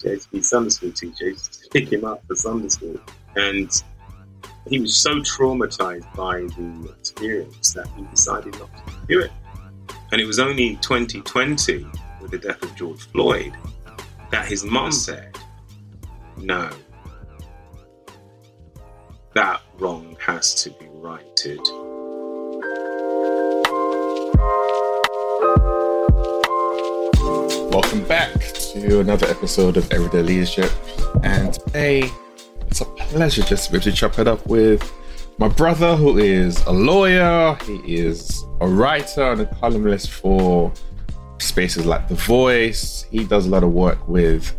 To be Sunday school teacher. To pick him up for Sunday school. And he was so traumatized by the experience that he decided not to do it. And it was only 2020, with the death of George Floyd, that his mom said, no, that wrong has to be righted. Welcome back to another episode of Everyday Leadership. And today, it's a pleasure just to be able to chop it up with my brother, who is a lawyer, he is a writer and a columnist for spaces like The Voice. He does a lot of work with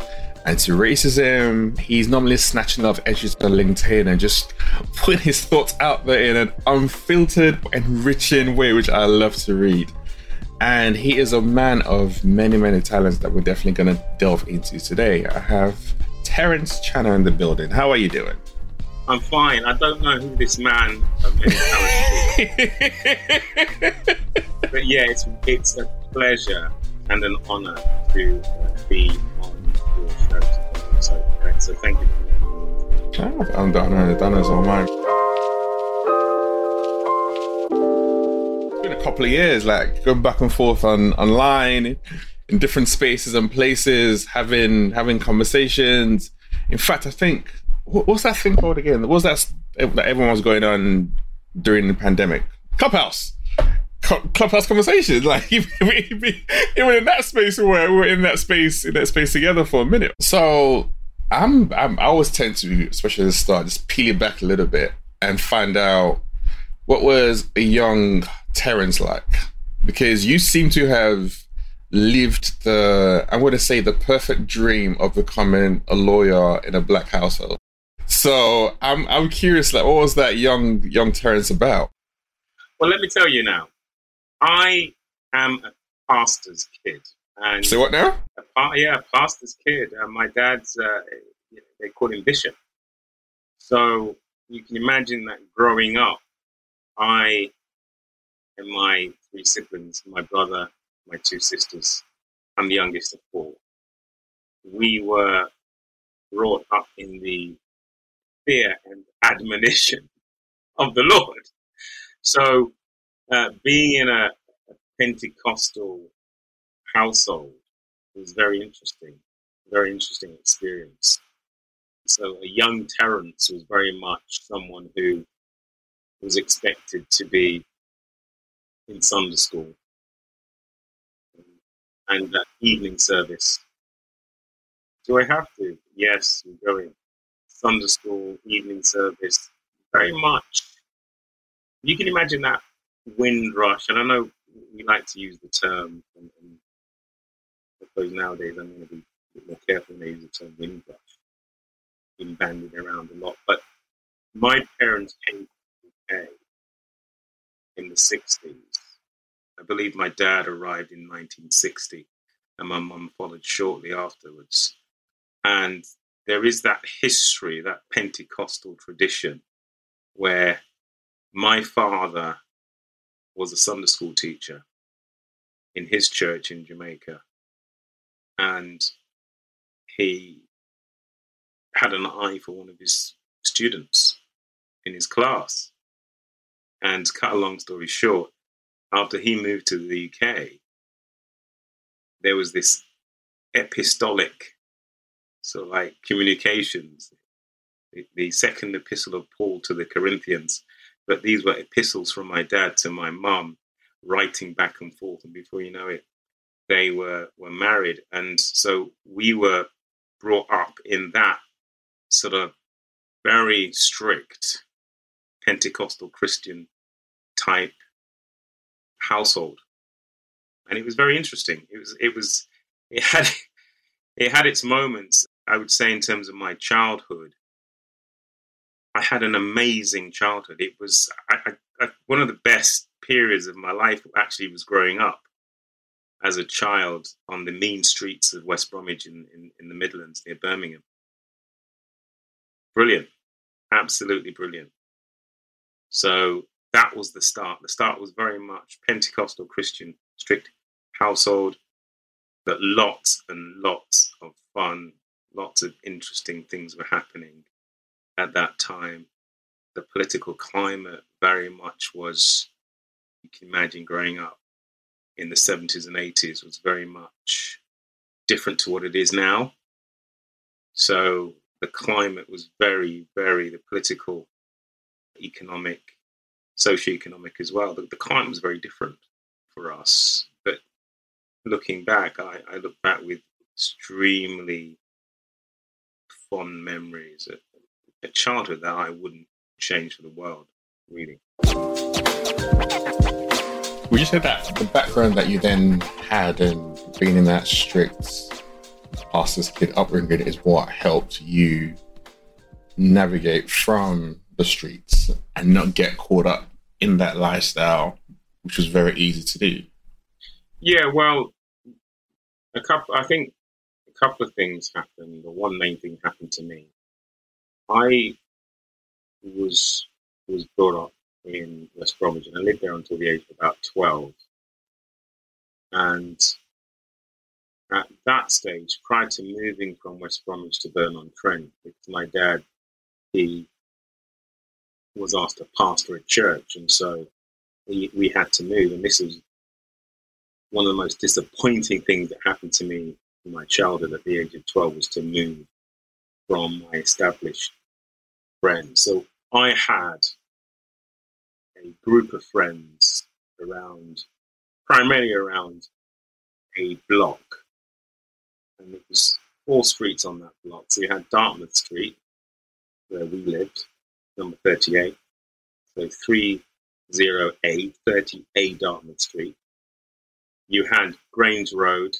anti racism. He's normally snatching off edges on LinkedIn and just putting his thoughts out there in an unfiltered, enriching way, which I love to read. And he is a man of many, many talents that we're definitely going to delve into today. I have Terence Channer in the building. How are you doing? I'm fine. I don't know who this man of many talents is. but yeah, it's, it's a pleasure and an honor to uh, be on your show today. So, so thank you. Oh, I'm done. Done as all mine. Couple of years, like going back and forth on online, in different spaces and places, having having conversations. In fact, I think what's that thing called again? What was that that everyone was going on during the pandemic? Clubhouse. Clubhouse conversations, like even, even in that space, where we we're in that space, in that space together for a minute. So I'm, I'm, I always tend to, especially at the start, just peel it back a little bit and find out what was a young Terence like, because you seem to have lived the, I want to say, the perfect dream of becoming a lawyer in a black household. So I'm, I'm curious, like, what was that young, young Terence about? Well, let me tell you now. I am a pastor's kid. And so what now? A, yeah, a pastor's kid. Uh, my dad's, uh, they call him Bishop. So you can imagine that growing up, I and my three siblings, my brother, my two sisters, I'm the youngest of four. We were brought up in the fear and admonition of the Lord. So uh, being in a, a, Pentecostal household was very interesting, very interesting experience. So a young Terence was very much someone who was expected to be in Sunday school and that evening service. Do I have to? Yes, we're going. Sunday school, evening service, very much. You can imagine that Windrush, and I know we like to use the term, and, and I suppose nowadays I'm going to be more careful when I use the term Windrush. Been bandied around a lot, but my parents came to the UK in the 60s. I believe my dad arrived in 1960, and my mum followed shortly afterwards. And there is that history, that Pentecostal tradition, where my father was a Sunday school teacher in his church in Jamaica. And he had an eye for one of his students in his class. And cut a long story short, after he moved to the UK, there was this epistolic of like communications, the, the second epistle of Paul to the Corinthians but these were epistles from my dad to my mum, writing back and forth. And before you know it, they were, were married. And so we were brought up in that sort of very strict Pentecostal Christian type household. And it was very interesting. It was, it was, it had, it had its moments, I would say, in terms of my childhood I had an amazing childhood. It was I, I, one of the best periods of my life. Actually, was growing up as a child on the mean streets of West Bromwich in, in, in the Midlands near Birmingham. Brilliant, absolutely brilliant. So that was the start. The start was very much Pentecostal Christian, strict household, but lots and lots of fun, lots of interesting things were happening at that time. The political climate very much was, you can imagine growing up in the 70s and 80s, was very much different to what it is now. So the climate was very, very, the political, economic, socio-economic as well. The, the climate was very different for us. But looking back, I, I look back with extremely fond memories of a childhood that I wouldn't change for the world, really. Would you say that the background that you then had and being in that strict pastor's kid upbringing is what helped you navigate from the streets and not get caught up in that lifestyle, which was very easy to do? Yeah, well, a couple. I think a couple of things happened. The one main thing happened to me. I was was brought up in West Bromwich, and I lived there until the age of about twelve. And at that stage, prior to moving from West Bromwich to Burton on Trent, because my dad, he was asked to pastor a church, and so we, we had to move. And this was one of the most disappointing things that happened to me in my childhood at the age of 12 was to move from my established friends. So I had a group of friends around, primarily around a block. And it was four streets on that block. So you had Dartmouth Street, where we lived, number 38. So 30A, 30A Dartmouth Street. You had Grange Road,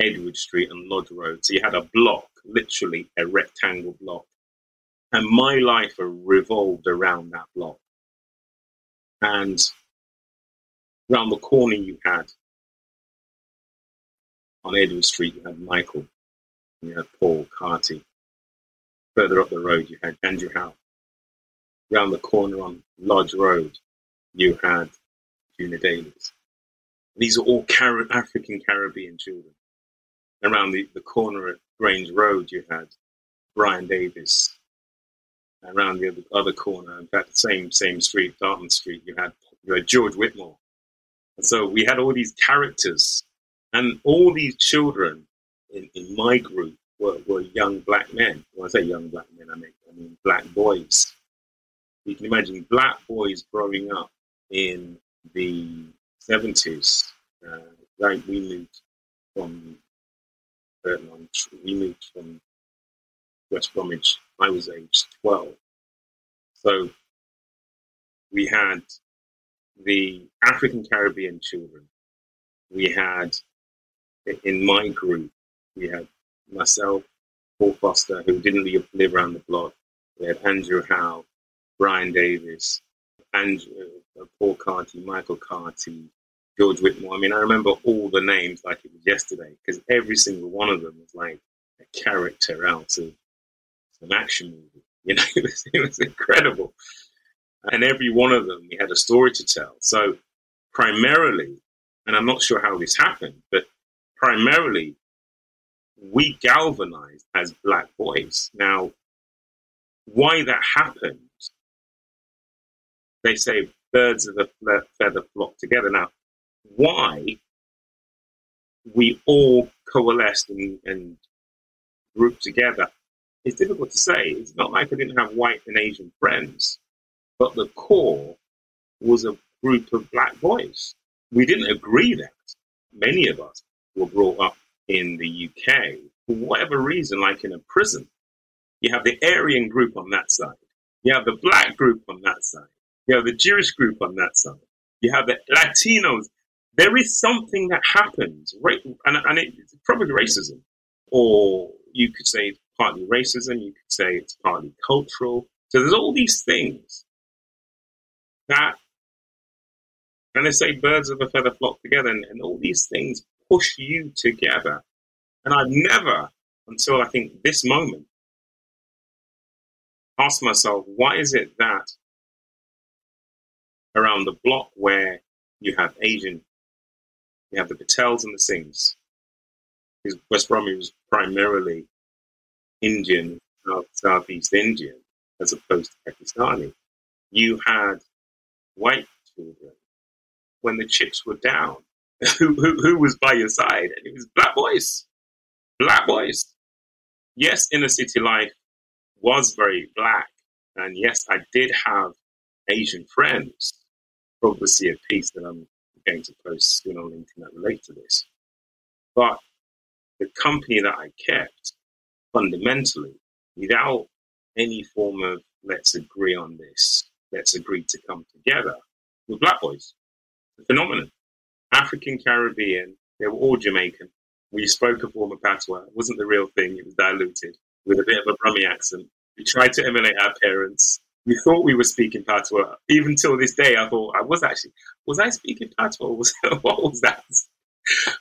Edward Street, and Lodge Road. So you had a block, literally a rectangle block. And my life revolved around that block. And around the corner, you had on Edward Street, you had Michael, you had Paul Carty. Further up the road, you had Andrew Howe round the corner on Lodge Road, you had Juna Davies. These are all Car- African Caribbean children. Around the, the corner at Grange Road, you had Brian Davis. Around the other, other corner, the same same street, Dartmouth Street, you had you had George Whitmore. And so we had all these characters, and all these children in, in my group were, were young black men. When I say young black men, I mean, I mean black boys you can imagine black boys growing up in the 70s. Uh, right, we moved from Burton we moved from West Bromwich. I was aged 12. So we had the African Caribbean children. We had, in my group, we had myself, Paul Foster, who didn't live around the block. We had Andrew Howe, Brian Davis, Andrew, uh, Paul Carty, Michael Carty, George Whitmore. I mean, I remember all the names like it was yesterday because every single one of them was like a character out of an action movie. You know, it was, it was incredible. And every one of them, we had a story to tell. So, primarily, and I'm not sure how this happened, but primarily, we galvanized as black boys. Now, why that happened they say birds of a feather flock together. Now, why we all coalesced and, and grouped together is difficult to say. It's not like I didn't have white and Asian friends, but the core was a group of black boys. We didn't agree that many of us were brought up in the UK for whatever reason, like in a prison. You have the Aryan group on that side. You have the black group on that side. You have the Jewish group on that side. You have the Latinos. There is something that happens, right? And, and it's probably racism. Or you could say it's partly racism. You could say it's partly cultural. So there's all these things that, and they say birds of a feather flock together, and, and all these things push you together. And I've never, until I think this moment, asked myself, why is it that around the block where you have Asian, you have the Patels and the Singhs. Because West Bromwich was primarily Indian, South, Southeast Indian, as opposed to Pakistani. You had white children when the chips were down. who, who, who was by your side? And it was black boys. Black boys. Yes, inner city life was very black. And yes, I did have Asian friends. Probably see a piece that I'm going to post soon on LinkedIn that relate to this. But the company that I kept, fundamentally, without any form of let's agree on this, let's agree to come together, were black boys. A phenomenon. African Caribbean, they were all Jamaican. We spoke a form of patois. It wasn't the real thing, it was diluted with a bit of a Brummy accent. We tried to emulate our parents. We thought we were speaking patois. Even till this day, I thought I was actually, was I speaking patois? Was, what was that?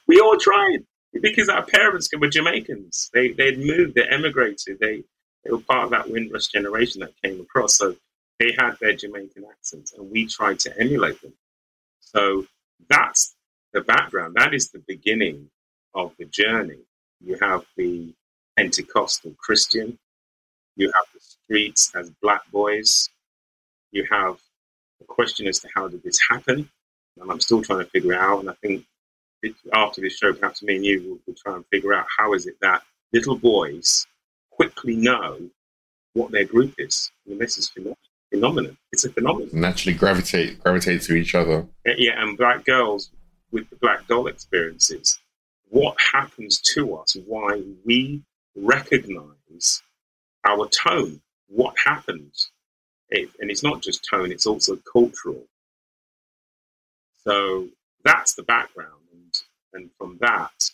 We all tried because our parents were Jamaicans. They, they'd moved, they emigrated. They, they were part of that Windrush generation that came across. So they had their Jamaican accents and we tried to emulate them. So that's the background. That is the beginning of the journey. You have the Pentecostal Christian, you have the streets as black boys, you have the question as to how did this happen, and I'm still trying to figure out. And I think after this show, perhaps me and you will, will try and figure out how is it that little boys quickly know what their group is. I mean, this is phenomenon. It's a phenomenon. Naturally gravitate gravitate to each other. Yeah, and black girls with the black doll experiences. What happens to us? Why we recognize our tone? What happens? It, and it's not just tone; it's also cultural. So that's the background, and and from that,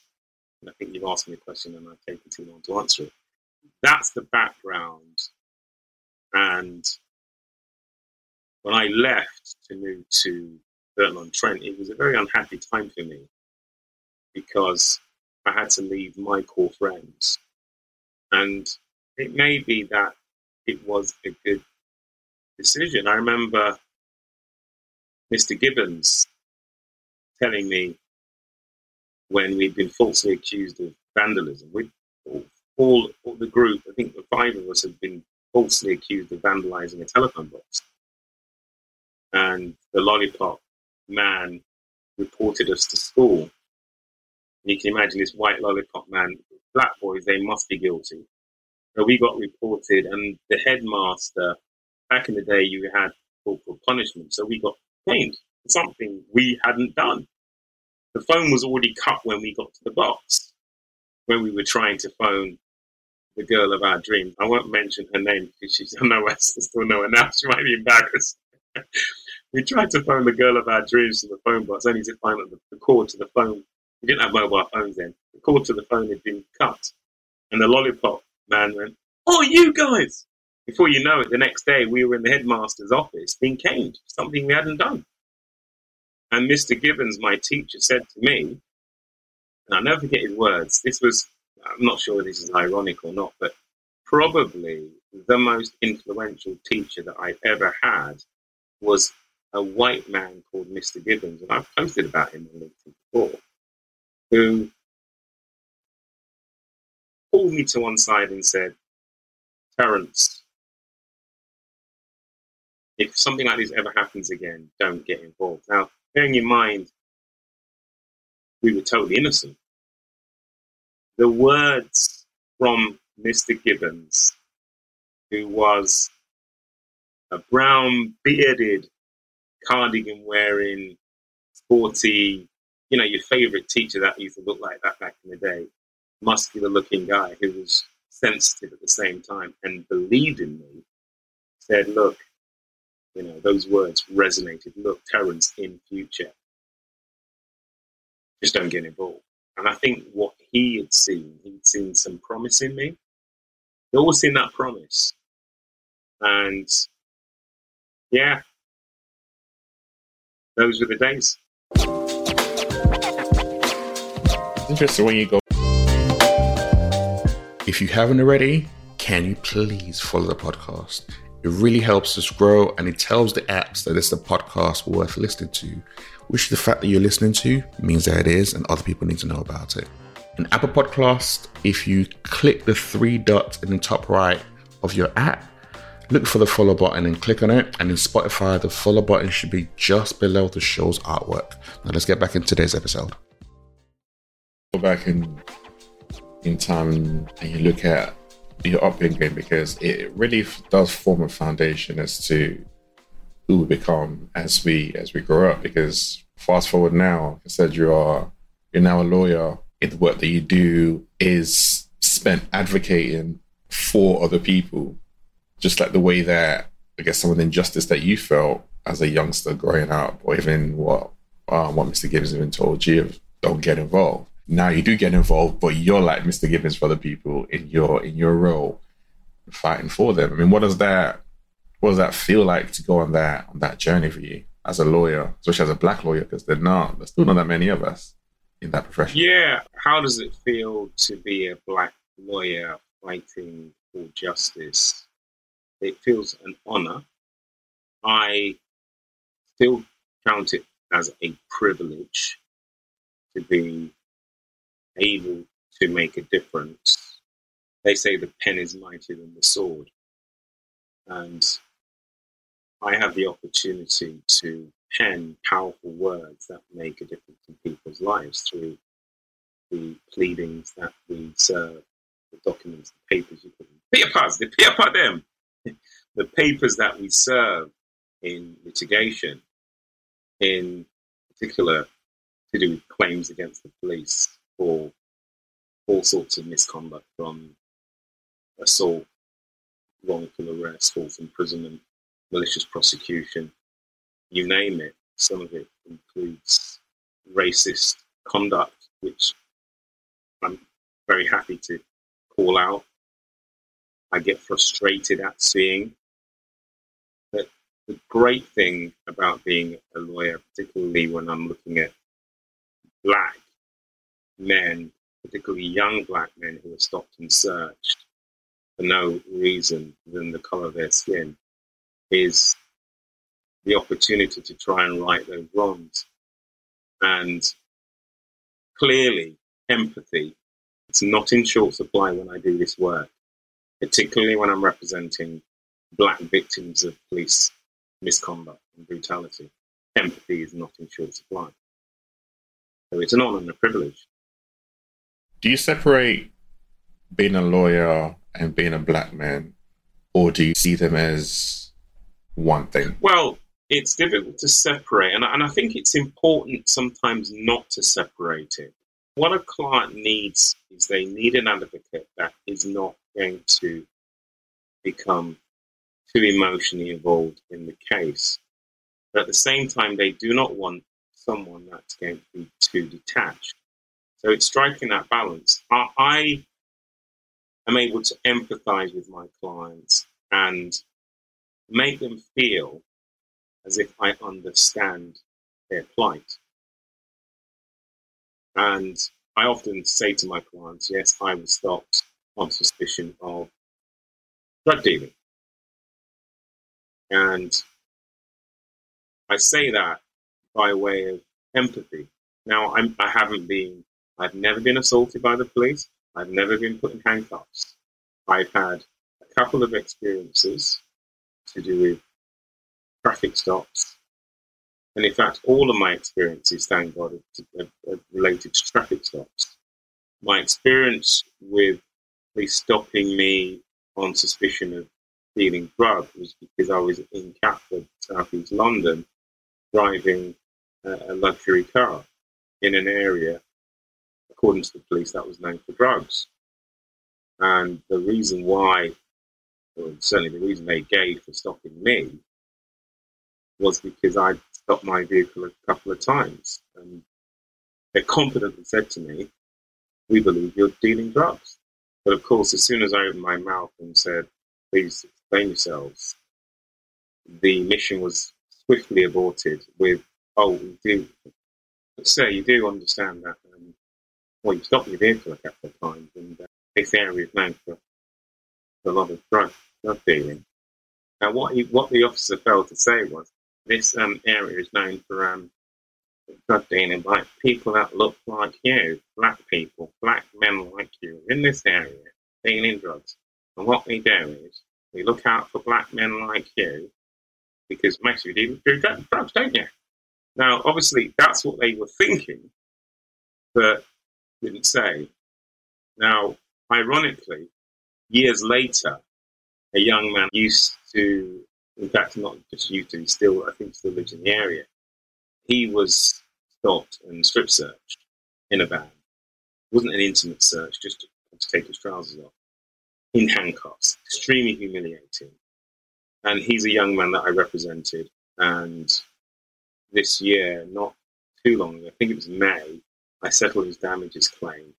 I think you've asked me a question, and I've taken too long to answer it. That's the background, and when I left to move to Burton on Trent, it was a very unhappy time for me because I had to leave my core friends. And it may be that it was a good decision. I remember Mr. Gibbons telling me when we'd been falsely accused of vandalism, we all, all the group, I think the five of us had been falsely accused of vandalizing a telephone box and the lollipop man reported us to school. And you can imagine this white lollipop man, black boys, they must be guilty. We got reported, and the headmaster, back in the day, you had corporal punishment. So we got caned for something we hadn't done. The phone was already cut when we got to the box, when we were trying to phone the girl of our dreams. I won't mention her name because she's no us, still no one now. She might be embarrassed. we tried to phone the girl of our dreams to the phone box, only to find that the, the cord to the phone, we didn't have mobile phones then, the cord to the phone had been cut. And the lollipop man went, Oh, you guys! Before you know it, the next day we were in the headmaster's office being caned, something we hadn't done. And Mr. Gibbons, my teacher, said to me, and I'll never forget his words, this was, I'm not sure this is ironic or not, but probably the most influential teacher that I've ever had was a white man called Mr. Gibbons, and I've posted about him on LinkedIn before, who pulled me to one side and said, Terence, if something like this ever happens again, don't get involved. Now, bearing in mind, we were totally innocent. The words from Mr. Gibbons, who was a brown bearded cardigan wearing sporty, you know, your favorite teacher that used to look like that back in the day, muscular looking guy who was sensitive at the same time and believed in me, said, look, you know, those words resonated. Look, Terence, in future, just don't get involved. And I think what he had seen, he'd seen some promise in me. He'd always seen that promise. And yeah, those were the days. It's interesting when you go. If you haven't already, can you please follow the podcast? It really helps us grow and it tells the apps that it's a podcast worth listening to, which the fact that you're listening to means that it is and other people need to know about it. In Apple Podcast, if you click the three dots in the top right of your app, look for the follow button and click on it. And in Spotify, the follow button should be just below the show's artwork. Now let's get back in today's episode. Go back in in time and you look at your upbringing because it really does form a foundation as to who we become as we as we grow up. Because fast forward now, like I said you are you're now a lawyer. The work that you do is spent advocating for other people, just like the way that I guess some of the injustice that you felt as a youngster growing up, or even what uh, what Mr. Gibbons even told you, of don't get involved. Now you do get involved, but you're like Mr. Gibbons for other people in your in your role, fighting for them. I mean, what does that what does that feel like to go on that on that journey for you as a lawyer, especially as a black lawyer? Because there's not there's still not that many of us in that profession. Yeah, how does it feel to be a black lawyer fighting for justice? It feels an honor. I still count it as a privilege to be able to make a difference. They say the pen is mightier than the sword. And I have the opportunity to pen powerful words that make a difference in people's lives through the pleadings that we serve, the documents, the papers you put in. Papers, the paper them. the papers that we serve in litigation, in particular to do with claims against the police for all sorts of misconduct from assault, wrongful arrest, false imprisonment, malicious prosecution, you name it. Some of it includes racist conduct, which I'm very happy to call out. I get frustrated at seeing. But the great thing about being a lawyer, particularly when I'm looking at black men, particularly young black men who are stopped and searched for no reason than the color of their skin, is the opportunity to try and right those wrongs. And clearly, empathy, it's not in short supply when I do this work, particularly when I'm representing black victims of police misconduct and brutality. Empathy is not in short supply. So it's an honor and a privilege. Do you separate being a lawyer and being a black man, or do you see them as one thing? Well, it's difficult to separate, and, and I think it's important sometimes not to separate it. What a client needs is they need an advocate that is not going to become too emotionally involved in the case. But at the same time, they do not want someone that's going to be too detached. So it's striking that balance. I, I am able to empathize with my clients and make them feel as if I understand their plight. And I often say to my clients, yes, I was stopped on suspicion of drug dealing. And I say that by way of empathy. Now, I'm, I haven't been, I've never been assaulted by the police. I've never been put in handcuffs. I've had a couple of experiences to do with traffic stops. And in fact, all of my experiences, thank God, are, are related to traffic stops. My experience with police stopping me on suspicion of dealing drugs was because I was in Catford, southeast London, driving a luxury car in an area, according to the police, that was known for drugs. And the reason why, or certainly the reason they gave for stopping me, was because I stopped my vehicle a couple of times. And they confidently said to me, We believe you're dealing drugs. But of course, as soon as I opened my mouth and said, Please explain yourselves, the mission was swiftly aborted with, Oh, we do. Sir, you do understand that. Well, you stopped your vehicle a couple of times, and uh, this area is known for a lot of drug, drug dealing. Now, what, he, what the officer failed to say was, this um, area is known for um, drug dealing by people that look like you, black people, black men like you in this area dealing drugs. And what we do is we look out for black men like you because most of you do drugs, don't you? Now, obviously, that's what they were thinking, but didn't say. Now, ironically, years later, a young man used to, in fact, not just used to, he still, I think, still lives in the area. He was stopped and strip searched in a van. It wasn't an intimate search, just to, to take his trousers off, in handcuffs. Extremely humiliating. And he's a young man that I represented. And this year, not too long ago, I think it was May, I settled his damages claim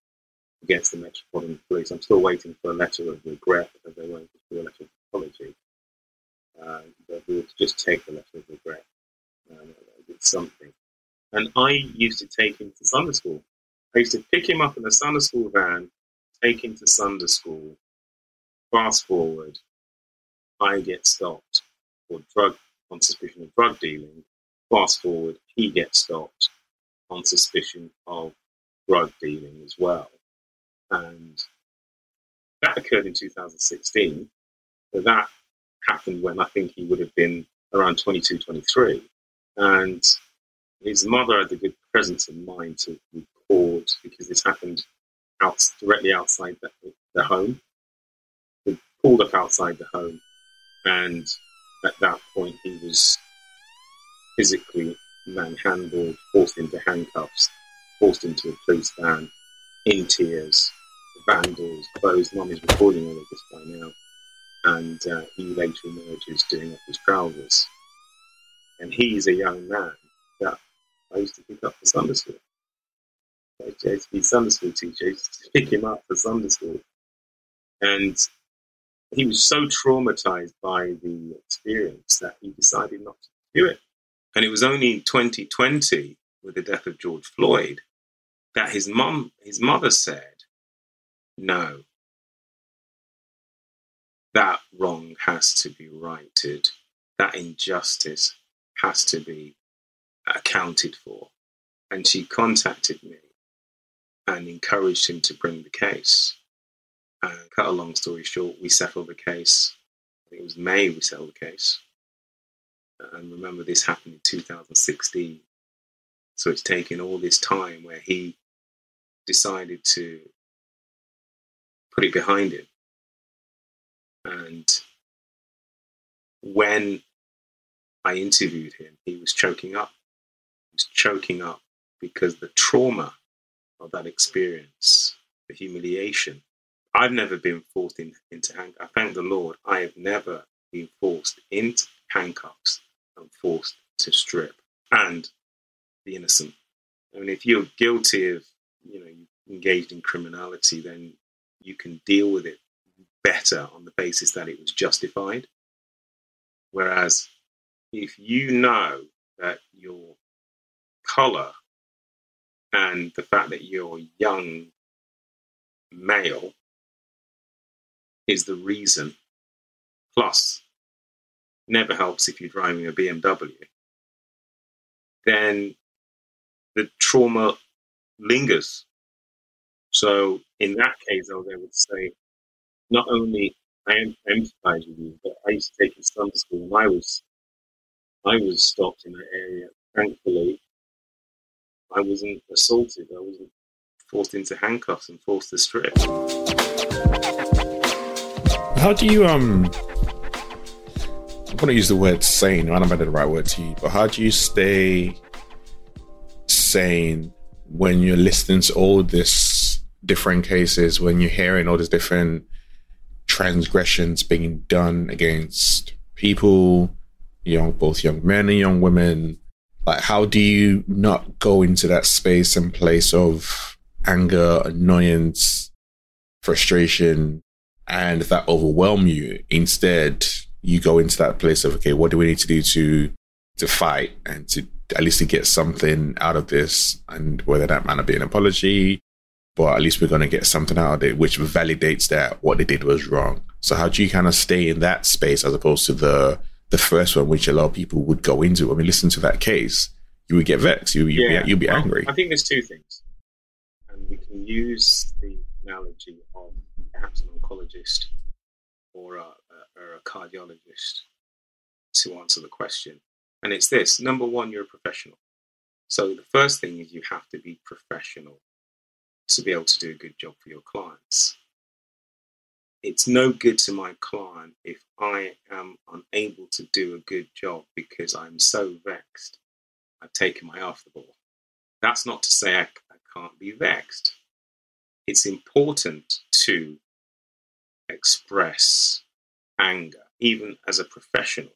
against the Metropolitan Police. I'm still waiting for a letter of regret because they won't do a letter of apology. Uh, but we would just take the letter of regret. Um, did something. And I used to take him to Sunday school. I used to pick him up in a Sunday school van, take him to Sunday school. Fast forward, I get stopped for drug on suspicion of drug dealing. Fast forward, he gets stopped on suspicion of drug dealing as well. And that occurred in 2016. So that happened when I think he would have been around 22, 23. And his mother had the good presence of mind to record because this happened out directly outside the, the home. He pulled up outside the home, and at that point, he was physically manhandled, forced into handcuffs, forced into a police van, in tears, vandals, closed. Mum is recording all of this by now. And uh, he later emerges doing up his trousers. And he's a young man that I used to pick up for Sunday school. I used to be Sunday school teacher. I used to pick him up for Sunday school. And he was so traumatized by the experience that he decided not to do it. And it was only in 2020, with the death of George Floyd, that his mom, his mother said, "No, that wrong has to be righted. That injustice has to be accounted for." And she contacted me and encouraged him to bring the case. And cut a long story short, we settled the case. I think it was May we settled the case. And remember, this happened in 2016. So it's taken all this time where he decided to put it behind him. And when I interviewed him, he was choking up. He was choking up because the trauma of that experience, the humiliation. I've never been forced in, into handcuffs. I thank the Lord, I have never been forced into handcuffs and forced to strip and the innocent. I mean, if you're guilty of, you know, engaged in criminality, then you can deal with it better on the basis that it was justified. Whereas if you know that your color and the fact that you're young male is the reason, plus never helps if you're driving a BMW, then the trauma lingers. So in that case, I was able to say, not only I empathize with you, but I used to take in Sunday school and I was I was stopped in that area. Thankfully, I wasn't assaulted. I wasn't forced into handcuffs and forced to strip. How do you um I want to use the word sane. I don't know the right word to use, but how do you stay sane when you're listening to all this different cases, when you're hearing all these different transgressions being done against people, young, both young men and young women? Like, how do you not go into that space and place of anger, annoyance, frustration, and that overwhelm you? Instead, you go into that place of okay, what do we need to do to to fight and to at least to get something out of this, and whether that might not be an apology, but at least we're going to get something out of it which validates that what they did was wrong. So how do you kind of stay in that space as opposed to the the first one, which a lot of people would go into? When we listen to that case, you would get vexed. You you'd, yeah. be, you'd be angry. I think there's two things, and we can use the analogy of perhaps an oncologist or a, or a cardiologist to answer the question. And it's this: number one, you're a professional. So the first thing is you have to be professional to be able to do a good job for your clients. It's no good to my client if I am unable to do a good job because I'm so vexed. I've taken my eye off the ball. That's not to say I, I can't be vexed. It's important to express anger, even as a professional.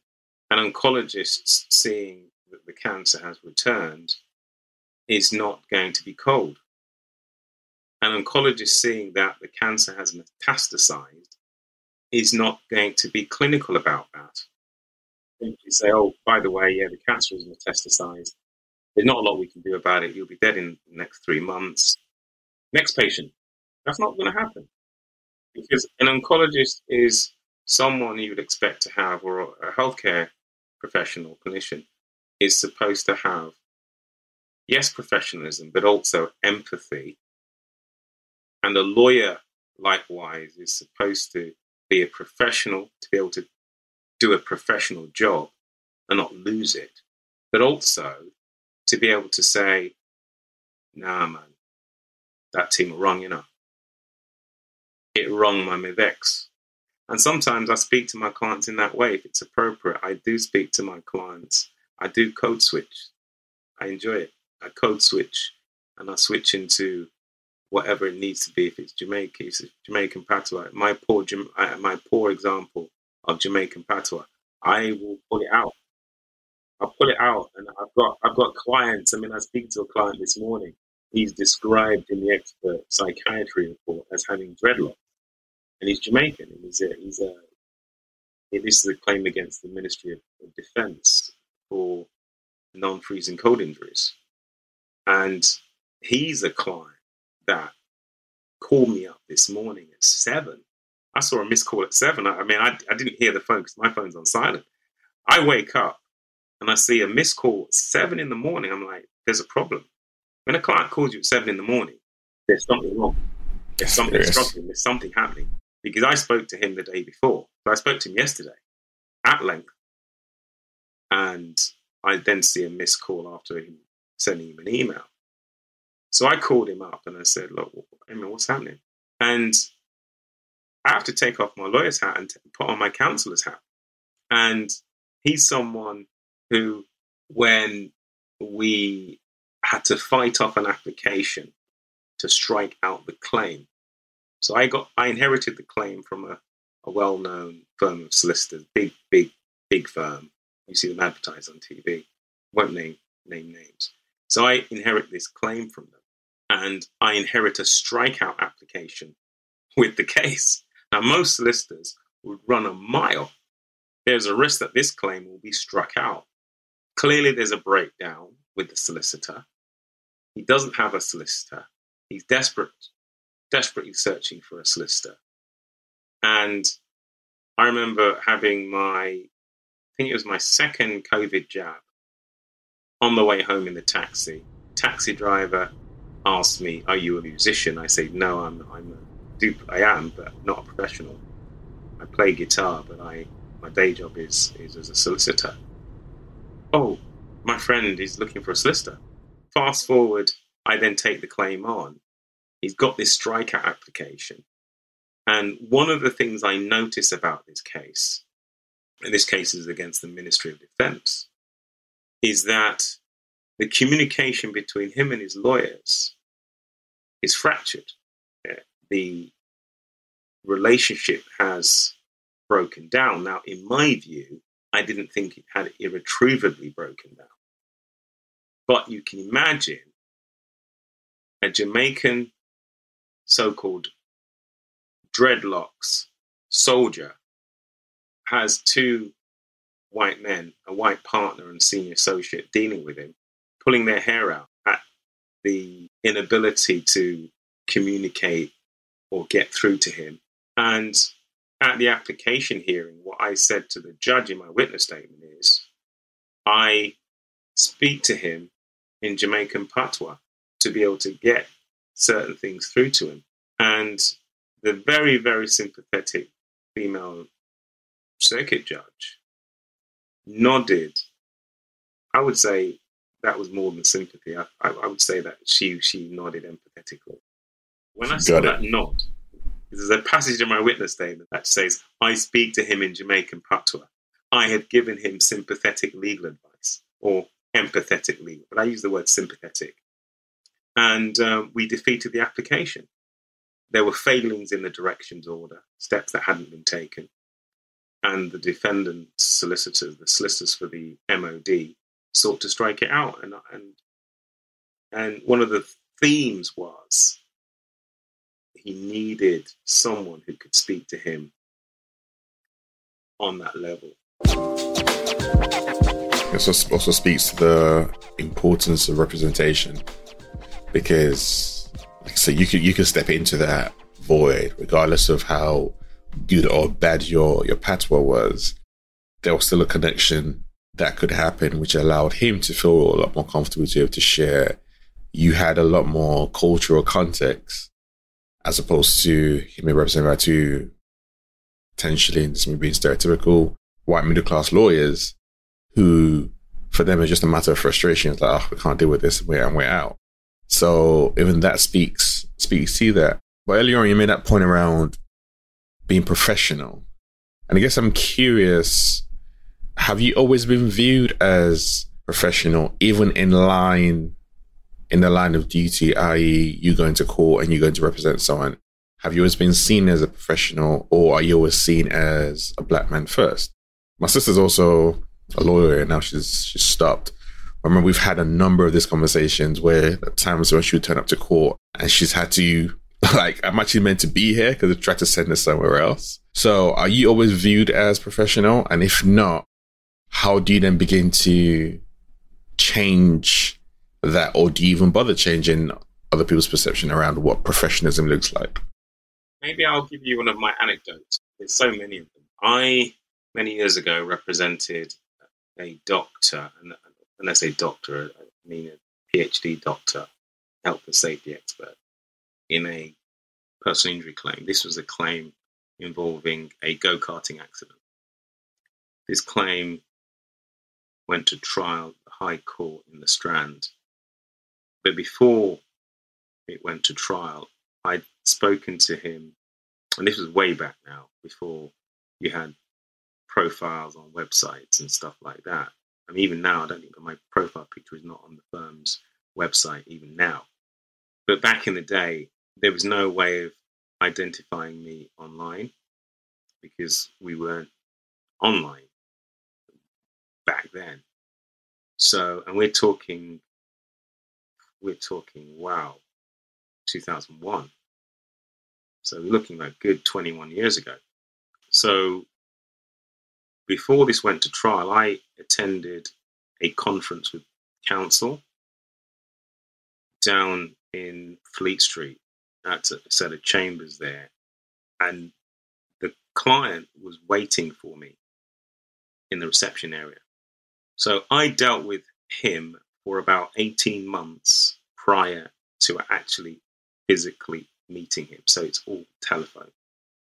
An oncologist seeing that the cancer has returned is not going to be cold. An oncologist seeing that the cancer has metastasized is not going to be clinical about that. You say, oh, by the way, yeah, the cancer has metastasized. There's not a lot we can do about it. You'll be dead in the next three months. Next patient. That's not going to happen because an oncologist is someone you would expect to have, or a healthcare professional, clinician, is supposed to have, yes, professionalism, but also empathy. And a lawyer, likewise, is supposed to be a professional, to be able to do a professional job and not lose it, but also to be able to say, nah, man, that team are wrong, you know. It wrong my vex. And sometimes I speak to my clients in that way if it's appropriate. I do speak to my clients. I do code switch. I enjoy it. I code switch and I switch into whatever it needs to be. If it's Jamaica, if it's Jamaican patois. My poor, uh, my poor example of Jamaican patois. I will pull it out. I'll pull it out, and I've got I've got clients. I mean, I speak to a client this morning. He's described in the expert psychiatry report as having dreadlocks and he's Jamaican. And he's a, he's a this is a claim against the Ministry of, Defence for non-freezing cold injuries, and he's a client that called me up this morning at seven. I saw a missed call at seven. I, I mean, I, I didn't hear the phone because my phone's on silent. I wake up and I see a missed call at seven in the morning. I'm like, there's a problem. When a client calls you at seven in the morning, there's something wrong. There's something struggling. There's something happening because I spoke to him the day before. I spoke to him yesterday at length. And I then see a missed call after him sending him an email. So I called him up and I said, Look, I mean, what's happening? And I have to take off my lawyer's hat and put on my counselor's hat. And he's someone who, when we had to fight off an application to strike out the claim, so I got I inherited the claim from a, a well known firm of solicitors, big, big, big firm. You see them advertised on TV. Won't name name names. So I inherit this claim from them, and I inherit a strikeout application with the case. Now most solicitors would run a mile. There's a risk that this claim will be struck out. Clearly, there's a breakdown with the solicitor. He doesn't have a solicitor. He's desperate desperately searching for a solicitor. And I remember having my, I think it was my second COVID jab on the way home in the taxi. Taxi driver asked me, "Are you a musician?" I said, "No, I'm. I'm a dupe. I am, but not a professional. I play guitar, but I my day job is is as a solicitor." Oh, my friend is looking for a solicitor. Fast forward, I then take the claim on, he's got this strikeout application. And one of the things I notice about this case, and this case is against the Ministry of Defense, is that the communication between him and his lawyers is fractured. The relationship has broken down. Now, in my view, I didn't think it had irretrievably broken down. But you can imagine a Jamaican so-called dreadlocks soldier has two white men, a white partner and senior associate dealing with him, pulling their hair out at the inability to communicate or get through to him. And at the application hearing, what I said to the judge in my witness statement is I speak to him in Jamaican patois to be able to get certain things through to him. And the very, very sympathetic female circuit judge nodded. I would say that was more than sympathy. I, I, I would say that she she nodded empathetically. When I saw that nod, there's a passage in my witness statement that says, I speak to him in Jamaican patois. I have given him sympathetic legal advice or empathetic legal, but I use the word sympathetic. And um, we defeated the application. There were failings in the directions order, steps that hadn't been taken. And the defendant's solicitors, the solicitors for the MOD, sought to strike it out. And, and, and one of the themes was he needed someone who could speak to him on that level. This also speaks to the importance of representation because, said, you could you could step into that void regardless of how good or bad your your patois was. There was still a connection that could happen, which allowed him to feel a lot more comfortable to be able to share. You had a lot more cultural context as opposed to him being represented by two potentially, this may being stereotypical, white middle class lawyers who, for them, it's just a matter of frustration. It's like, oh, we can't deal with this, we're and we're out. So even that speaks speaks to that. But earlier on, you made that point around being professional, and I guess I'm curious have you always been viewed as professional, even in line, in the line of duty, i.e., you going to court and you're going to represent someone? Have you always been seen as a professional, or are you always seen as a black man first? My sister's also a lawyer, and now she's she's stopped. I remember we've had a number of these conversations where times when she would turn up to court and she's had to like I'm actually meant to be here because they tried to send us somewhere else. So are you always viewed as professional? And if not, how do you then begin to change that, or do you even bother changing other people's perception around what professionalism looks like? Maybe I'll give you one of my anecdotes. There's so many of them. I, many years ago, represented a doctor, and when I say doctor, I mean a PhD doctor, health and safety expert, in a personal injury claim. This was a claim involving a go karting accident. This claim went to trial at the High Court in the Strand. But before it went to trial, I'd spoken to him, and this was way back now, before you had profiles on websites and stuff like that. I mean, even now, I don't think my profile picture is not on the firm's website, even now. But back in the day, there was no way of identifying me online because we weren't online back then. So, and we're talking, we're talking, wow, 2001. So we're looking like good 21 years ago. So before this went to trial, I attended a conference with counsel down in Fleet Street at a set of chambers there. And the client was waiting for me in the reception area. So I dealt with him for about 18 months prior to actually physically meeting him. So it's all telephone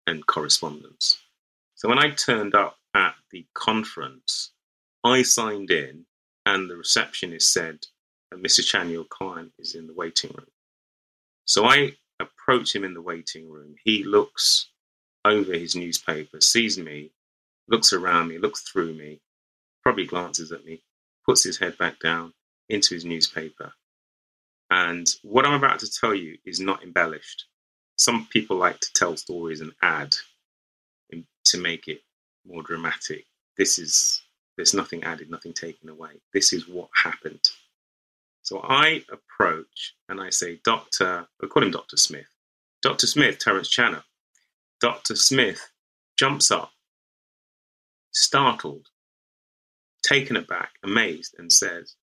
and correspondence. So when I turned up at the conference, I signed in, and the receptionist said, Mr. Chan, your client is in the waiting room. So I approach him in the waiting room. He looks over his newspaper, sees me, looks around me, looks through me, probably glances at me, puts his head back down into his newspaper. And what I'm about to tell you is not embellished. Some people like to tell stories and add to make it more dramatic. This is, there's nothing added, nothing taken away. This is what happened. So I approach and I say, Doctor, I call him Dr. Smith. Dr. Smith, Terence Channer. Dr. Smith jumps up, startled, taken aback, amazed, and says,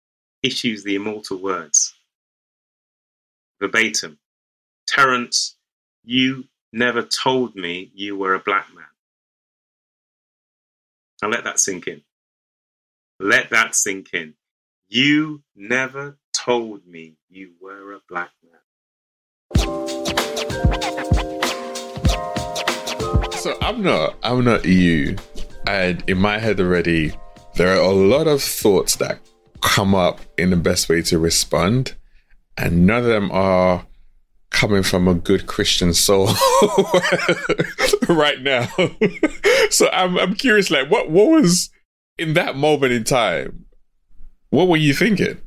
issues the immortal words verbatim Terence, you never told me you were a black man. Now let that sink in. Let that sink in. You never told me you were a black man. So I'm not I'm not you. And in my head already, there are a lot of thoughts that come up in the best way to respond. And none of them are coming from a good Christian soul right now. so I'm I'm curious, like what what was in that moment in time? What were you thinking?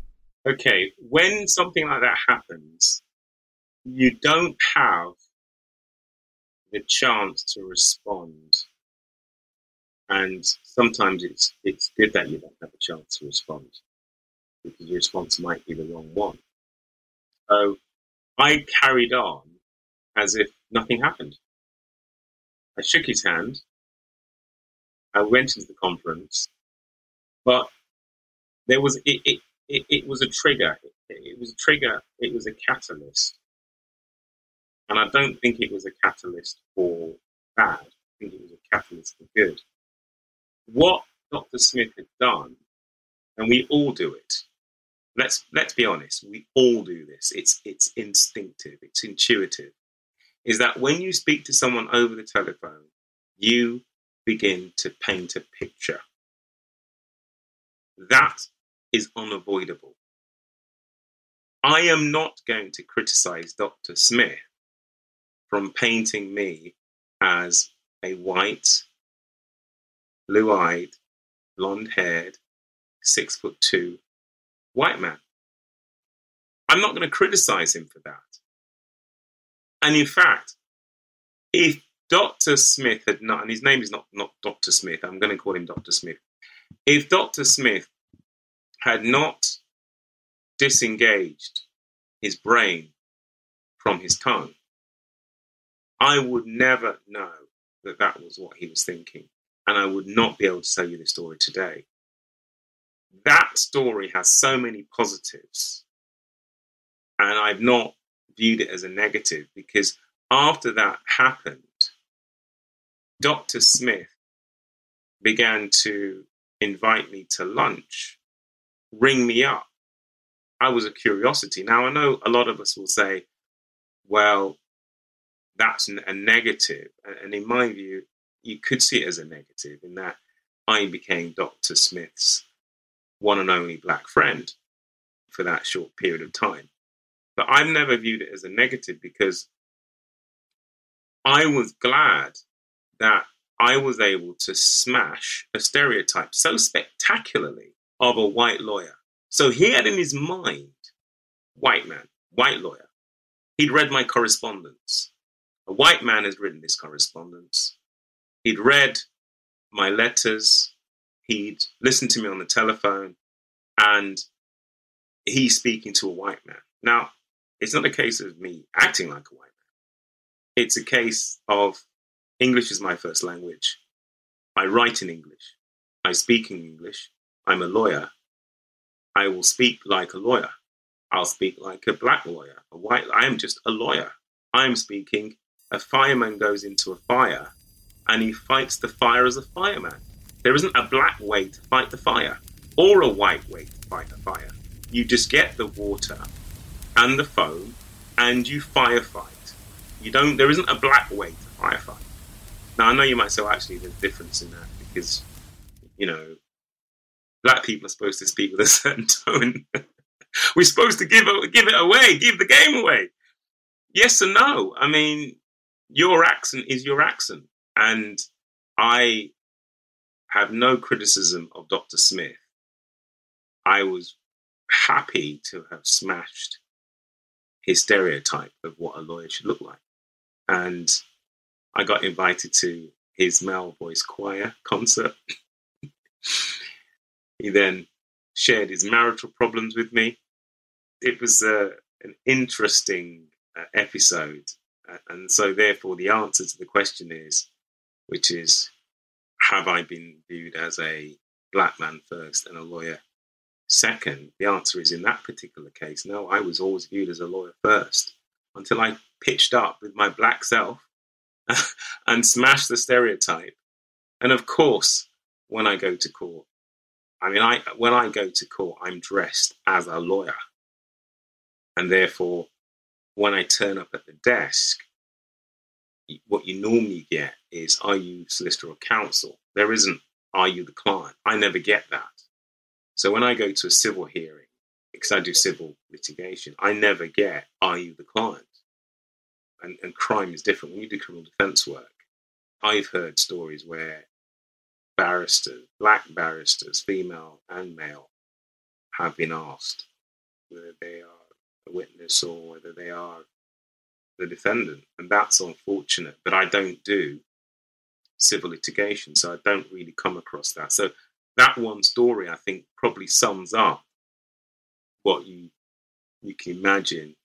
Okay, when something like that happens, you don't have the chance to respond. And sometimes it's it's good that you don't have a chance to respond because your response might be the wrong one. So I carried on as if nothing happened. I shook his hand. I went into the conference, but there was it, it, it, it was a trigger. It, it was a trigger. It was a catalyst and I don't think it was a catalyst for bad. I think it was a catalyst for good. What Dr. Smith had done, and we all do it. Let's let's be honest. We all do this. It's it's instinctive. It's intuitive. Is that when you speak to someone over the telephone, you begin to paint a picture. That is unavoidable. I am not going to criticize Dr. Smith from painting me as a white, blue eyed, blonde haired, six foot two white man. I'm not going to criticize him for that. And in fact, if Dr. Smith had not, and his name is not, not Dr. Smith, I'm going to call him Dr. Smith. If Dr. Smith had not disengaged his brain from his tongue, I would never know that that was what he was thinking. And I would not be able to tell you the story today. That story has so many positives. And I've not viewed it as a negative because after that happened, Dr. Smith began to invite me to lunch, ring me up. I was a curiosity. Now, I know a lot of us will say, well, that's a negative. And in my view, you could see it as a negative in that I became Dr. Smith's one and only black friend for that short period of time. But I've never viewed it as a negative because I was glad that I was able to smash a stereotype so spectacularly of a white lawyer. So he had in his mind, white man, white lawyer. He'd read my correspondence. A white man has written this correspondence. He'd read my letters, he'd listen to me on the telephone, and he's speaking to a white man. Now, it's not a case of me acting like a white man. It's a case of English is my first language. I write in English. I speak in English. I'm a lawyer. I will speak like a lawyer. I'll speak like a black lawyer, a white. I am just a lawyer. I'm speaking a fireman goes into a fire and he fights the fire as a fireman. There isn't a black way to fight the fire or a white way to fight the fire. You just get the water and the foam and you firefight. You don't. There isn't a black way to firefight. Now I know you might say, well, actually, there's a difference in that because you know black people are supposed to speak with a certain tone. We're supposed to give give it away, give the game away. Yes and no. I mean, your accent is your accent. And I have no criticism of Dr. Smith. I was happy to have smashed his stereotype of what a lawyer should look like. And I got invited to his male voice choir concert. he then shared his marital problems with me. It was uh, an interesting uh, episode and so, therefore, the answer to the question is, which is, have I been viewed as a black man first and a lawyer second? The answer is, in that particular case, no, I was always viewed as a lawyer first until I pitched up with my black self and smashed the stereotype. And of course, when I go to court, I mean, I when I go to court, I'm dressed as a lawyer, and therefore, when I turn up at the desk, what you normally get is, "Are you solicitor or counsel?" There isn't, "Are you the client?" I never get that. So when I go to a civil hearing, because I do civil litigation, I never get, "Are you the client?" And, and crime is different. When you do criminal defense work, I've heard stories where barristers, black barristers, female and male, have been asked whether they are a witness or whether they are the defendant. And that's unfortunate, but I don't do civil litigation, so I don't really come across that. So that one story, I think, probably sums up what you you can imagine.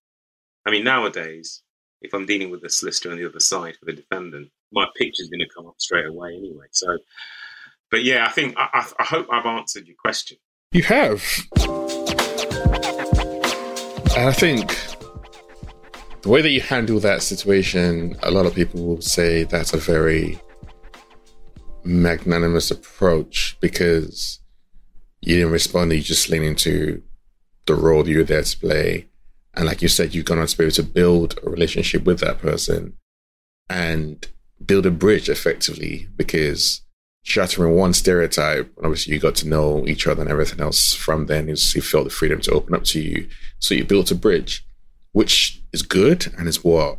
I mean, nowadays, if I'm dealing with the solicitor on the other side for the defendant, my picture's going to come up straight away anyway. So but yeah, I think I, I hope I've answered your question. You have. And I think the way that you handle that situation, a lot of people will say that's a very magnanimous approach because you didn't respond, you just lean into the role you're there to play. And like you said, you've gone on to be able to build a relationship with that person and build a bridge effectively because shattering one stereotype. Obviously, you got to know each other and everything else from then. You felt the freedom to open up to you, so you built a bridge, which is good and is what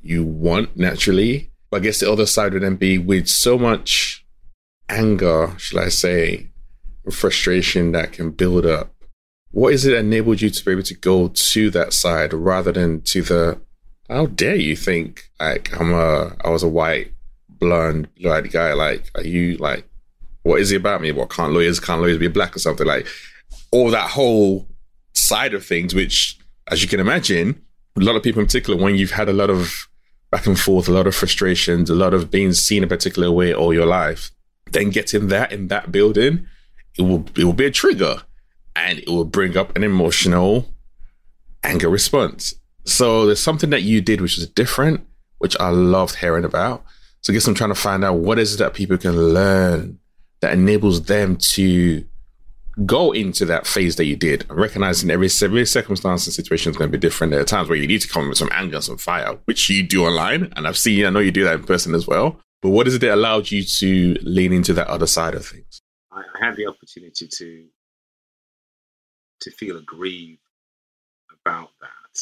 you want naturally. But I guess the other side would then be with so much anger, shall I say, frustration that can build up. What is it enabled you to be able to go to that side rather than to the how dare you think like I'm a I was a white blonde, blue-eyed guy. Like, are you like, what is it about me? What can't lawyers can't lawyers be black or something? Like, all that whole side of things, which, as you can imagine, a lot of people in particular, when you've had a lot of back and forth, a lot of frustrations, a lot of being seen a particular way all your life, then getting that in that building, it will it will be a trigger, and it will bring up an emotional anger response. So there's something that you did which was different, which I loved hearing about. So I guess I'm trying to find out what is it that people can learn that enables them to go into that phase that you did, recognizing every every circumstance and situation is going to be different. There are times where you need to come with some anger and some fire, which you do online, and I've seen, I know you do that in person as well. But what is it that allowed you to lean into that other side of things? I, had the opportunity to to feel aggrieved about that,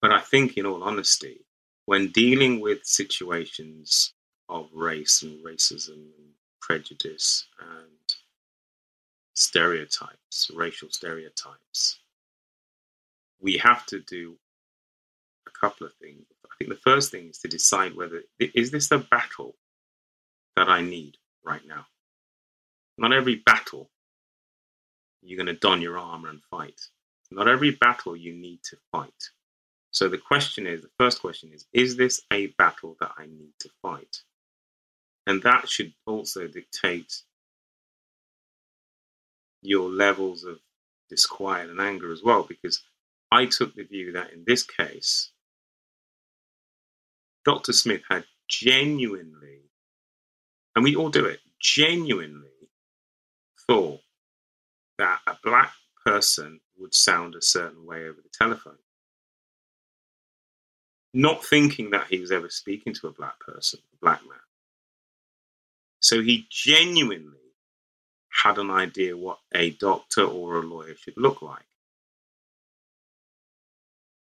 but I think, in all honesty, when dealing with situations of race and racism and prejudice and stereotypes, racial stereotypes, we have to do a couple of things. I think the first thing is to decide whether is this a battle that I need right now. Not every battle you're going to don your armor and fight. Not every battle you need to fight. So the question is, the first question is, is this a battle that I need to fight? And that should also dictate your levels of disquiet and anger as well, because I took the view that in this case, Dr. Smith had genuinely, and we all do it, genuinely thought that a black person would sound a certain way over the telephone not thinking that he was ever speaking to a black person, a black man. So he genuinely had an idea what a doctor or a lawyer should look like.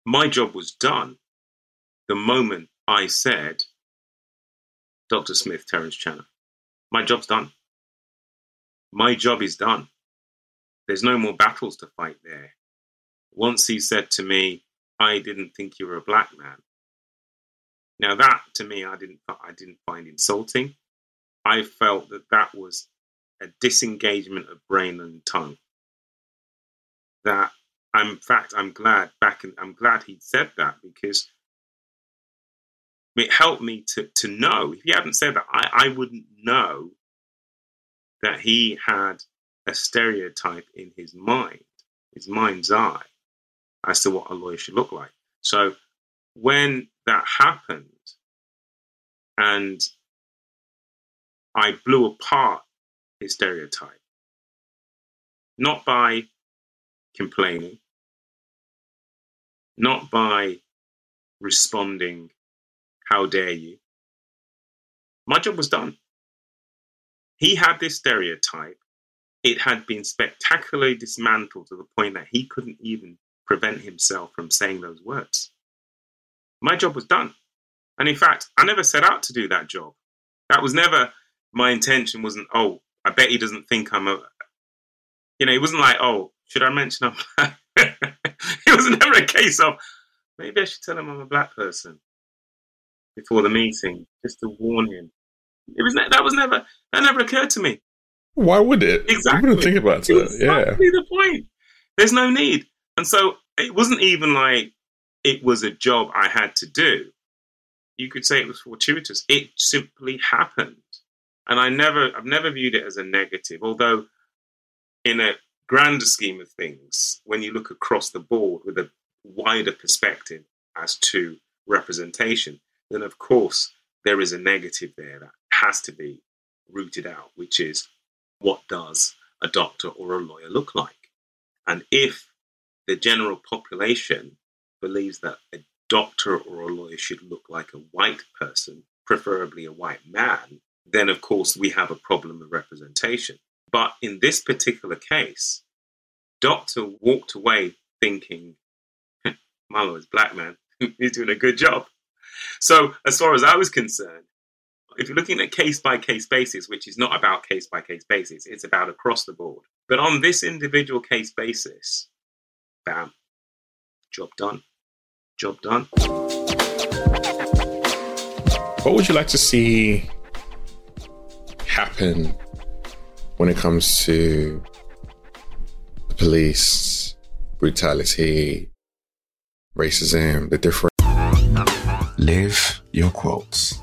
My job was done the moment I said, Dr. Smith, Terence Channer. My job's done. My job is done. There's no more battles to fight there. Once he said to me, I didn't think you were a black man. Now that to me, I didn't I didn't find insulting. I felt that that was a disengagement of brain and tongue. That I'm, in fact, I'm glad back and I'm glad he said that because it helped me to to know. If he hadn't said that, I, I wouldn't know that he had a stereotype in his mind, his mind's eye, as to what a lawyer should look like. So when that happened and I blew apart his stereotype, not by complaining, not by responding, How dare you? My job was done. He had this stereotype. It had been spectacularly dismantled to the point that he couldn't even prevent himself from saying those words. My job was done. And in fact, I never set out to do that job. That was never my intention, wasn't, oh, I bet he doesn't think I'm a, you know, it wasn't like, oh, should I mention I'm black? it was never a case of, maybe I should tell him I'm a black person before the meeting, just to warn him. It was that was never that never occurred to me. Why would it? Exactly. You wouldn't think about that. Exactly Yeah. the point. There's no need. And so it wasn't even like it was a job I had to do. You could say it was fortuitous. It simply happened. And I never I've never viewed it as a negative, although in a grander scheme of things, when you look across the board with a wider perspective as to representation, then of course there is a negative there that has to be rooted out, which is what does a doctor or a lawyer look like? And if the general population believes that a doctor or a lawyer should look like a white person, preferably a white man, then of course we have a problem of representation. But in this particular case, doctor walked away thinking, Marlo is black man, he's doing a good job. So as far as I was concerned, if you're looking at case by case basis, which is not about case by case basis, it's about across the board. But on this individual case basis, bam, job done. Job done. What would you like to see happen when it comes to the police, brutality, racism, the different? Live your quotes.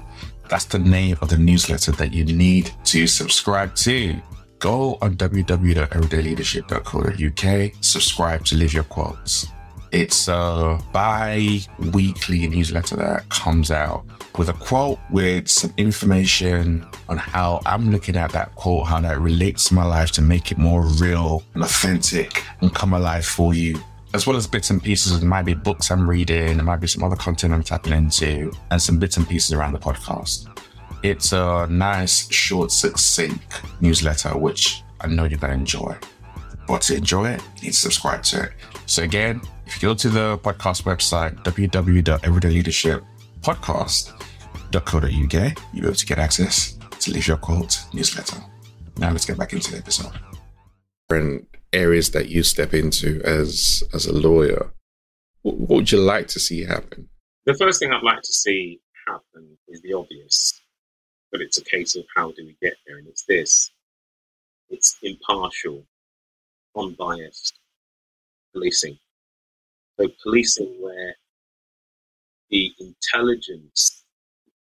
That's the name of the newsletter that you need to subscribe to. Go on www.everydayleadership.co.uk, subscribe to Live Your Quotes. It's a bi weekly newsletter that comes out with a quote with some information on how I'm looking at that quote, how that relates to my life to make it more real and authentic and come alive for you as well as bits and pieces. There might be books I'm reading, there might be some other content I'm tapping into, and some bits and pieces around the podcast. It's a nice, short, succinct newsletter, which I know you're going to enjoy. But to enjoy it, you need to subscribe to it. So again, if you go to the podcast website, www.everydayleadershippodcast.co.uk, you'll be able to get access to Live Your Quote newsletter. Now let's get back into the episode. different areas that you step into as as a lawyer, what, what would you like to see happen? The first thing I'd like to see happen is the obvious, but it's a case of how do we get there, and it's this it's impartial, unbiased policing. So, policing where the intelligence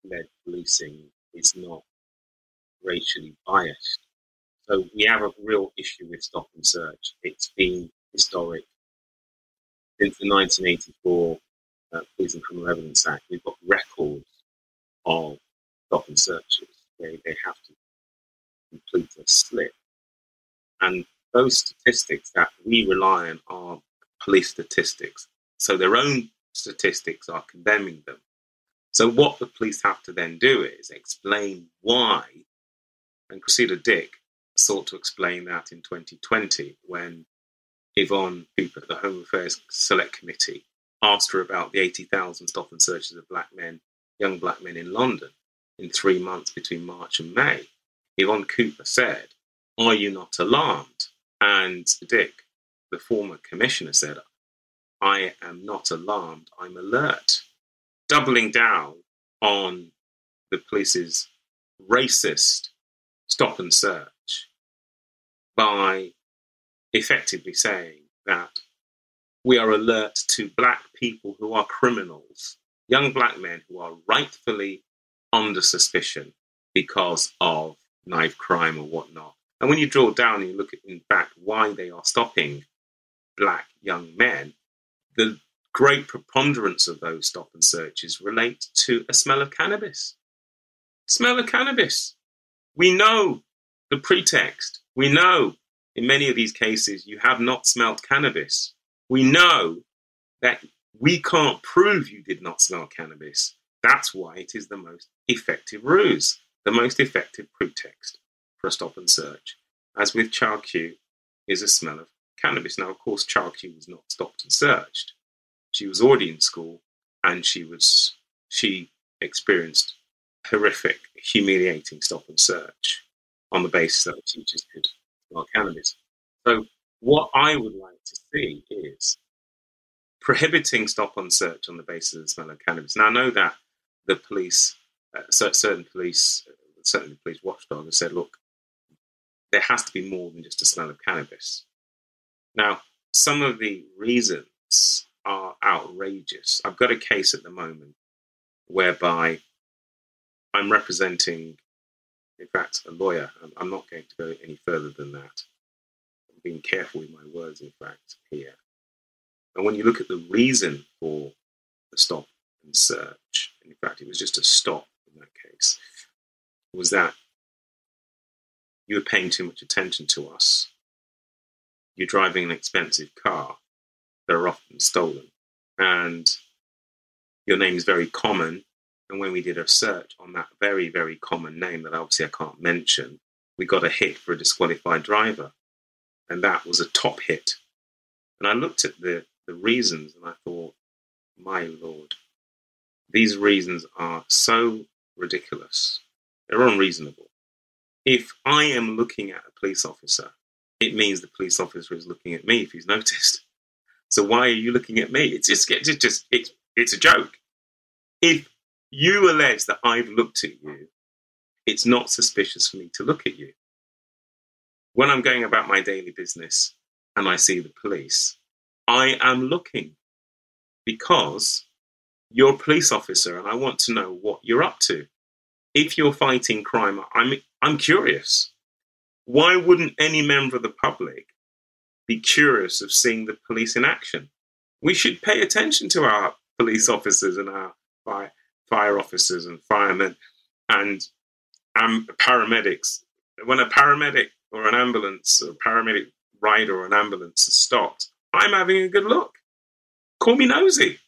led policing is not racially biased. So, we have a real issue with stop and search. It's been historic. Since the 1984 uh, Police and Criminal Evidence Act, we've got records of stop and searches where they have to complete a slip. And those statistics that we rely on are police statistics. So their own statistics are condemning them. So what the police have to then do is explain why. And Cressida Dick sought to explain that in 2020 when Yvonne Cooper, the Home Affairs Select Committee, asked her about the 80,000 stop and searches of black men, young black men in London in three months between March and May. Yvonne Cooper said, Are you not alarmed? And Dick, the former commissioner, said, I am not alarmed, I'm alert. Doubling down on the police's racist stop and search by effectively saying that we are alert to black people who are criminals, young black men who are rightfully under suspicion because of knife crime or whatnot. And when you draw down and you look at, in fact, why they are stopping black young men, the great preponderance of those stop and searches relate to a smell of cannabis. Smell of cannabis. We know the pretext. We know in many of these cases, you have not smelt cannabis. We know that we can't prove you did not smell cannabis. That's why it is the most effective ruse, the most effective pretext for a stop and search. As with Child Q, is a smell of cannabis. Now, of course, Child Q was not stopped and searched. She was already in school, and she was she experienced horrific, humiliating stop and search on the basis that the teachers could smell cannabis. So, what I would like to see is prohibiting stop and search on the basis of the smell of cannabis. Now, I know that the police, uh, certain police, uh, certainly police watchdog, have said, look, there has to be more than just a smell of cannabis. Now, some of the reasons are outrageous. I've got a case at the moment whereby I'm representing, in fact, a lawyer. I'm not going to go any further than that. I'm being careful with my words, in fact, here. And when you look at the reason for the stop and search, and in fact, it was just a stop in that case, was that you were paying too much attention to us. You're driving an expensive car that are often stolen, and your name is very common. And when we did a search on that very, very common name that obviously I can't mention, we got a hit for a disqualified driver. And that was a top hit. And I looked at the, the reasons and I thought, my Lord, these reasons are so ridiculous. They're unreasonable. If I am looking at a police officer, it means the police officer is looking at me if he's noticed. So why are you looking at me? It's just, it's just, it's, it's a joke. If you allege that I've looked at you, it's not suspicious for me to look at you. When I'm going about my daily business and I see the police, I am looking because you're a police officer and I want to know what you're up to. If you're fighting crime, I'm, I'm curious. Why wouldn't any member of the public be curious of seeing the police in action? We should pay attention to our police officers and our fire, fire officers and firemen and um, paramedics. When a paramedic or an ambulance or a paramedic rider or an ambulance is stopped, I'm having a good look. Call me nosy.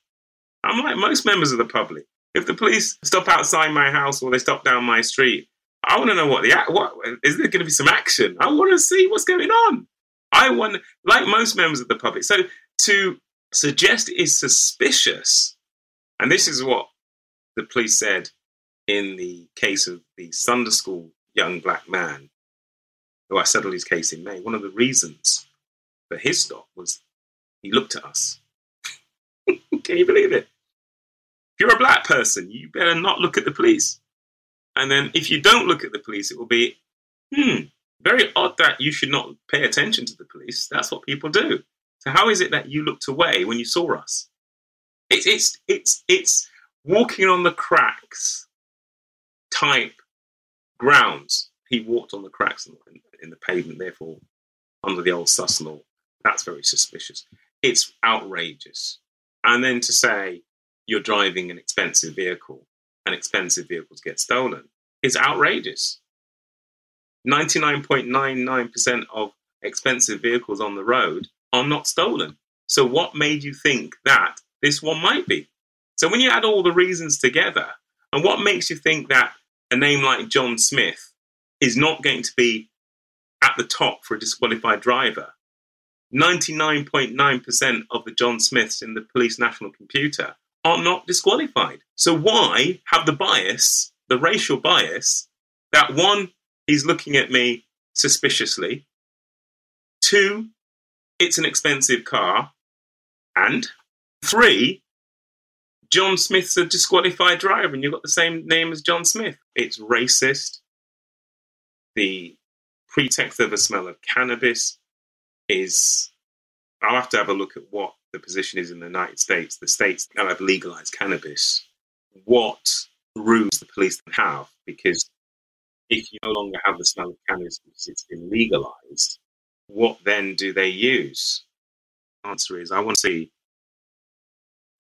I'm like most members of the public. If the police stop outside my house or they stop down my street, I want to know what the what is there going to be some action? I want to see what's going on. I want, like most members of the public. So to suggest is suspicious, and this is what the police said in the case of the Sunday school young black man who I settled his case in May. One of the reasons for his stop was he looked at us. Can you believe it? If you're a black person, you better not look at the police. And then if you don't look at the police, it will be, hmm, very odd that you should not pay attention to the police. That's what people do. So how is it that you looked away when you saw us? It's it's it's it's walking on the cracks type grounds. He walked on the cracks in, in the pavement, therefore under the old sus law. That's very suspicious. It's outrageous. And then to say you're driving an expensive vehicle and expensive vehicles get stolen is outrageous. 99.99% of expensive vehicles on the road are not stolen. So, what made you think that this one might be? So, when you add all the reasons together, and what makes you think that a name like John Smith is not going to be at the top for a disqualified driver? 99.9% of the John Smiths in the police national computer are not disqualified. So, why have the bias, the racial bias, that one, he's looking at me suspiciously, two, it's an expensive car, and three, John Smith's a disqualified driver and you've got the same name as John Smith. It's racist. The pretext of a smell of cannabis is, I'll have to have a look at what the position is in the United States, the states that have legalized cannabis, what rules the police have, because if you no longer have the smell of cannabis because it's been legalized, what then do they use? The answer is I want to see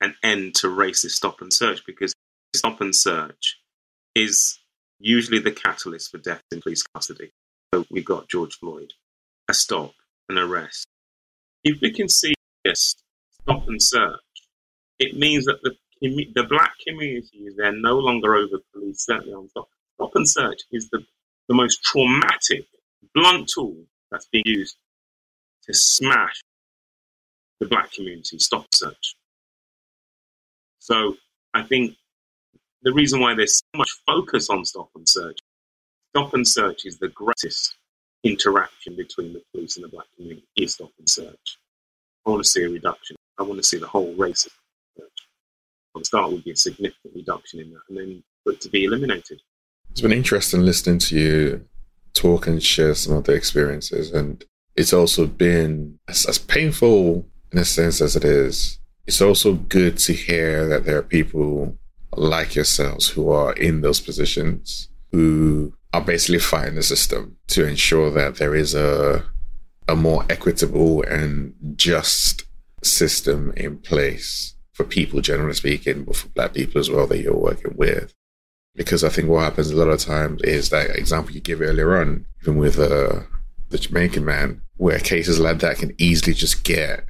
an end to racist stop and search because stop and search is usually the catalyst for death in police custody. So we've got George Floyd. a stop, an arrest. If we can see yes, stop and search, it means that the the black community is there no longer over police, certainly on stop. Stop and search is the, the most traumatic, blunt tool that's being used to smash the black community, stop and search. So I think the reason why there's so much focus on stop and search, stop and search is the greatest interaction between the police and the black community is stop and search. I want to see a reduction. I want to see the whole race the start would be a significant reduction in that, and then it to be eliminated. It's been interesting listening to you talk and share some of the experiences, and it's also been as, as painful in a sense as it is. It's also good to hear that there are people like yourselves who are in those positions who are basically fighting the system to ensure that there is a a more equitable and just system in place for people, generally speaking, but for black people as well that you're working with. Because I think what happens a lot of times is that example you give earlier on, even with uh, the Jamaican man, where cases like that can easily just get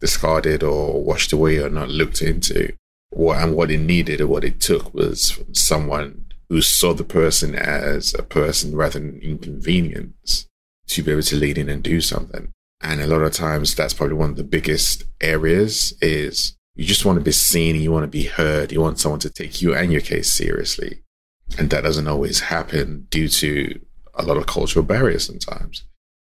discarded or washed away or not looked into. What and what it needed or what it took was someone who saw the person as a person rather than inconvenience to be able to lead in and do something. And a lot of times that's probably one of the biggest areas is you just want to be seen, you want to be heard, you want someone to take you and your case seriously. And that doesn't always happen due to a lot of cultural barriers sometimes.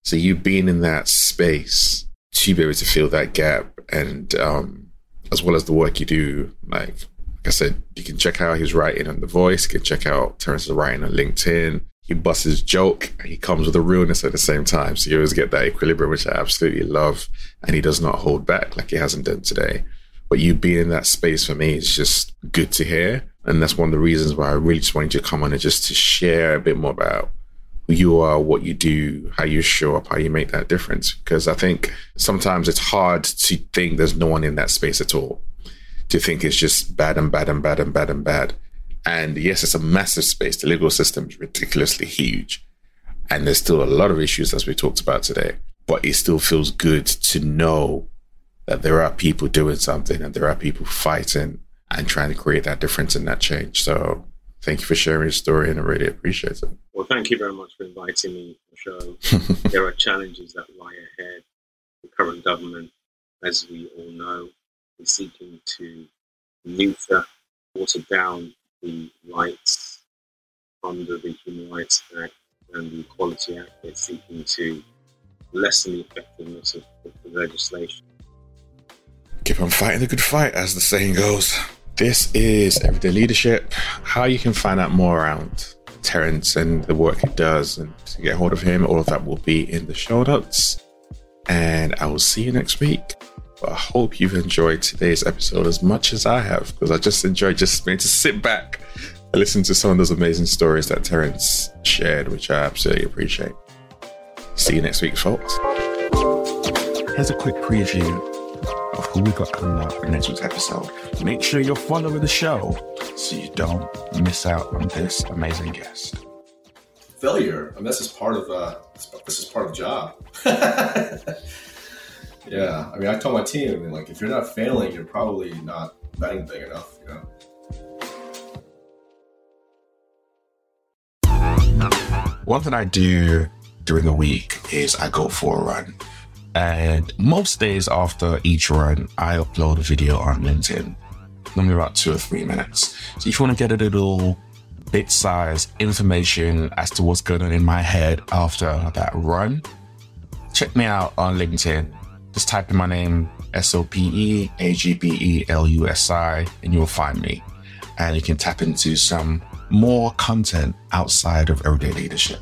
So you being in that space to be able to fill that gap and um, as well as the work you do, like, like I said, you can check out his writing on The Voice, you can check out Terence's writing on LinkedIn he busts his joke and he comes with a realness at the same time. So you always get that equilibrium, which I absolutely love. And he does not hold back like he hasn't done today. But you being in that space for me is just good to hear. And that's one of the reasons why I really just wanted you to come on and just to share a bit more about who you are, what you do, how you show up, how you make that difference. Because I think sometimes it's hard to think there's no one in that space at all. To think it's just bad and bad and bad and bad and bad. And yes, it's a massive space. The legal system is ridiculously huge. And there's still a lot of issues as we talked about today. But it still feels good to know that there are people doing something and there are people fighting and trying to create that difference and that change. So thank you for sharing your story and I really appreciate it. Well, thank you very much for inviting me to the show. there are challenges that lie ahead. The current government, as we all know, is seeking to neuter, water down the rights under the Human Rights Act and the Equality Act. They're seeking to lessen the effectiveness of, of the legislation. Keep on fighting the good fight, as the saying goes. This is Everyday Leadership. How you can find out more around Terence and the work he does and to get hold of him, all of that will be in the show notes. And I will see you next week. But I hope you've enjoyed today's episode as much as I have, because I just enjoyed just being to sit back and listen to some of those amazing stories that Terence shared, which I absolutely appreciate. See you next week, folks. Here's a quick preview of who we got coming up in next week's episode. Make sure you're following the show so you don't miss out on this amazing guest. Failure. I mean, this is part of uh, this is part of the job. Yeah, I mean, I told my team, I mean, like, if you're not failing, you're probably not betting big enough, you know. One thing I do during the week is I go for a run. And most days after each run, I upload a video on LinkedIn, normally about two or three minutes. So if you want to get a little bit size information as to what's going on in my head after that run, check me out on LinkedIn. Just type in my name, S O P E A G B E L U S I, and you'll find me. And you can tap into some more content outside of everyday leadership.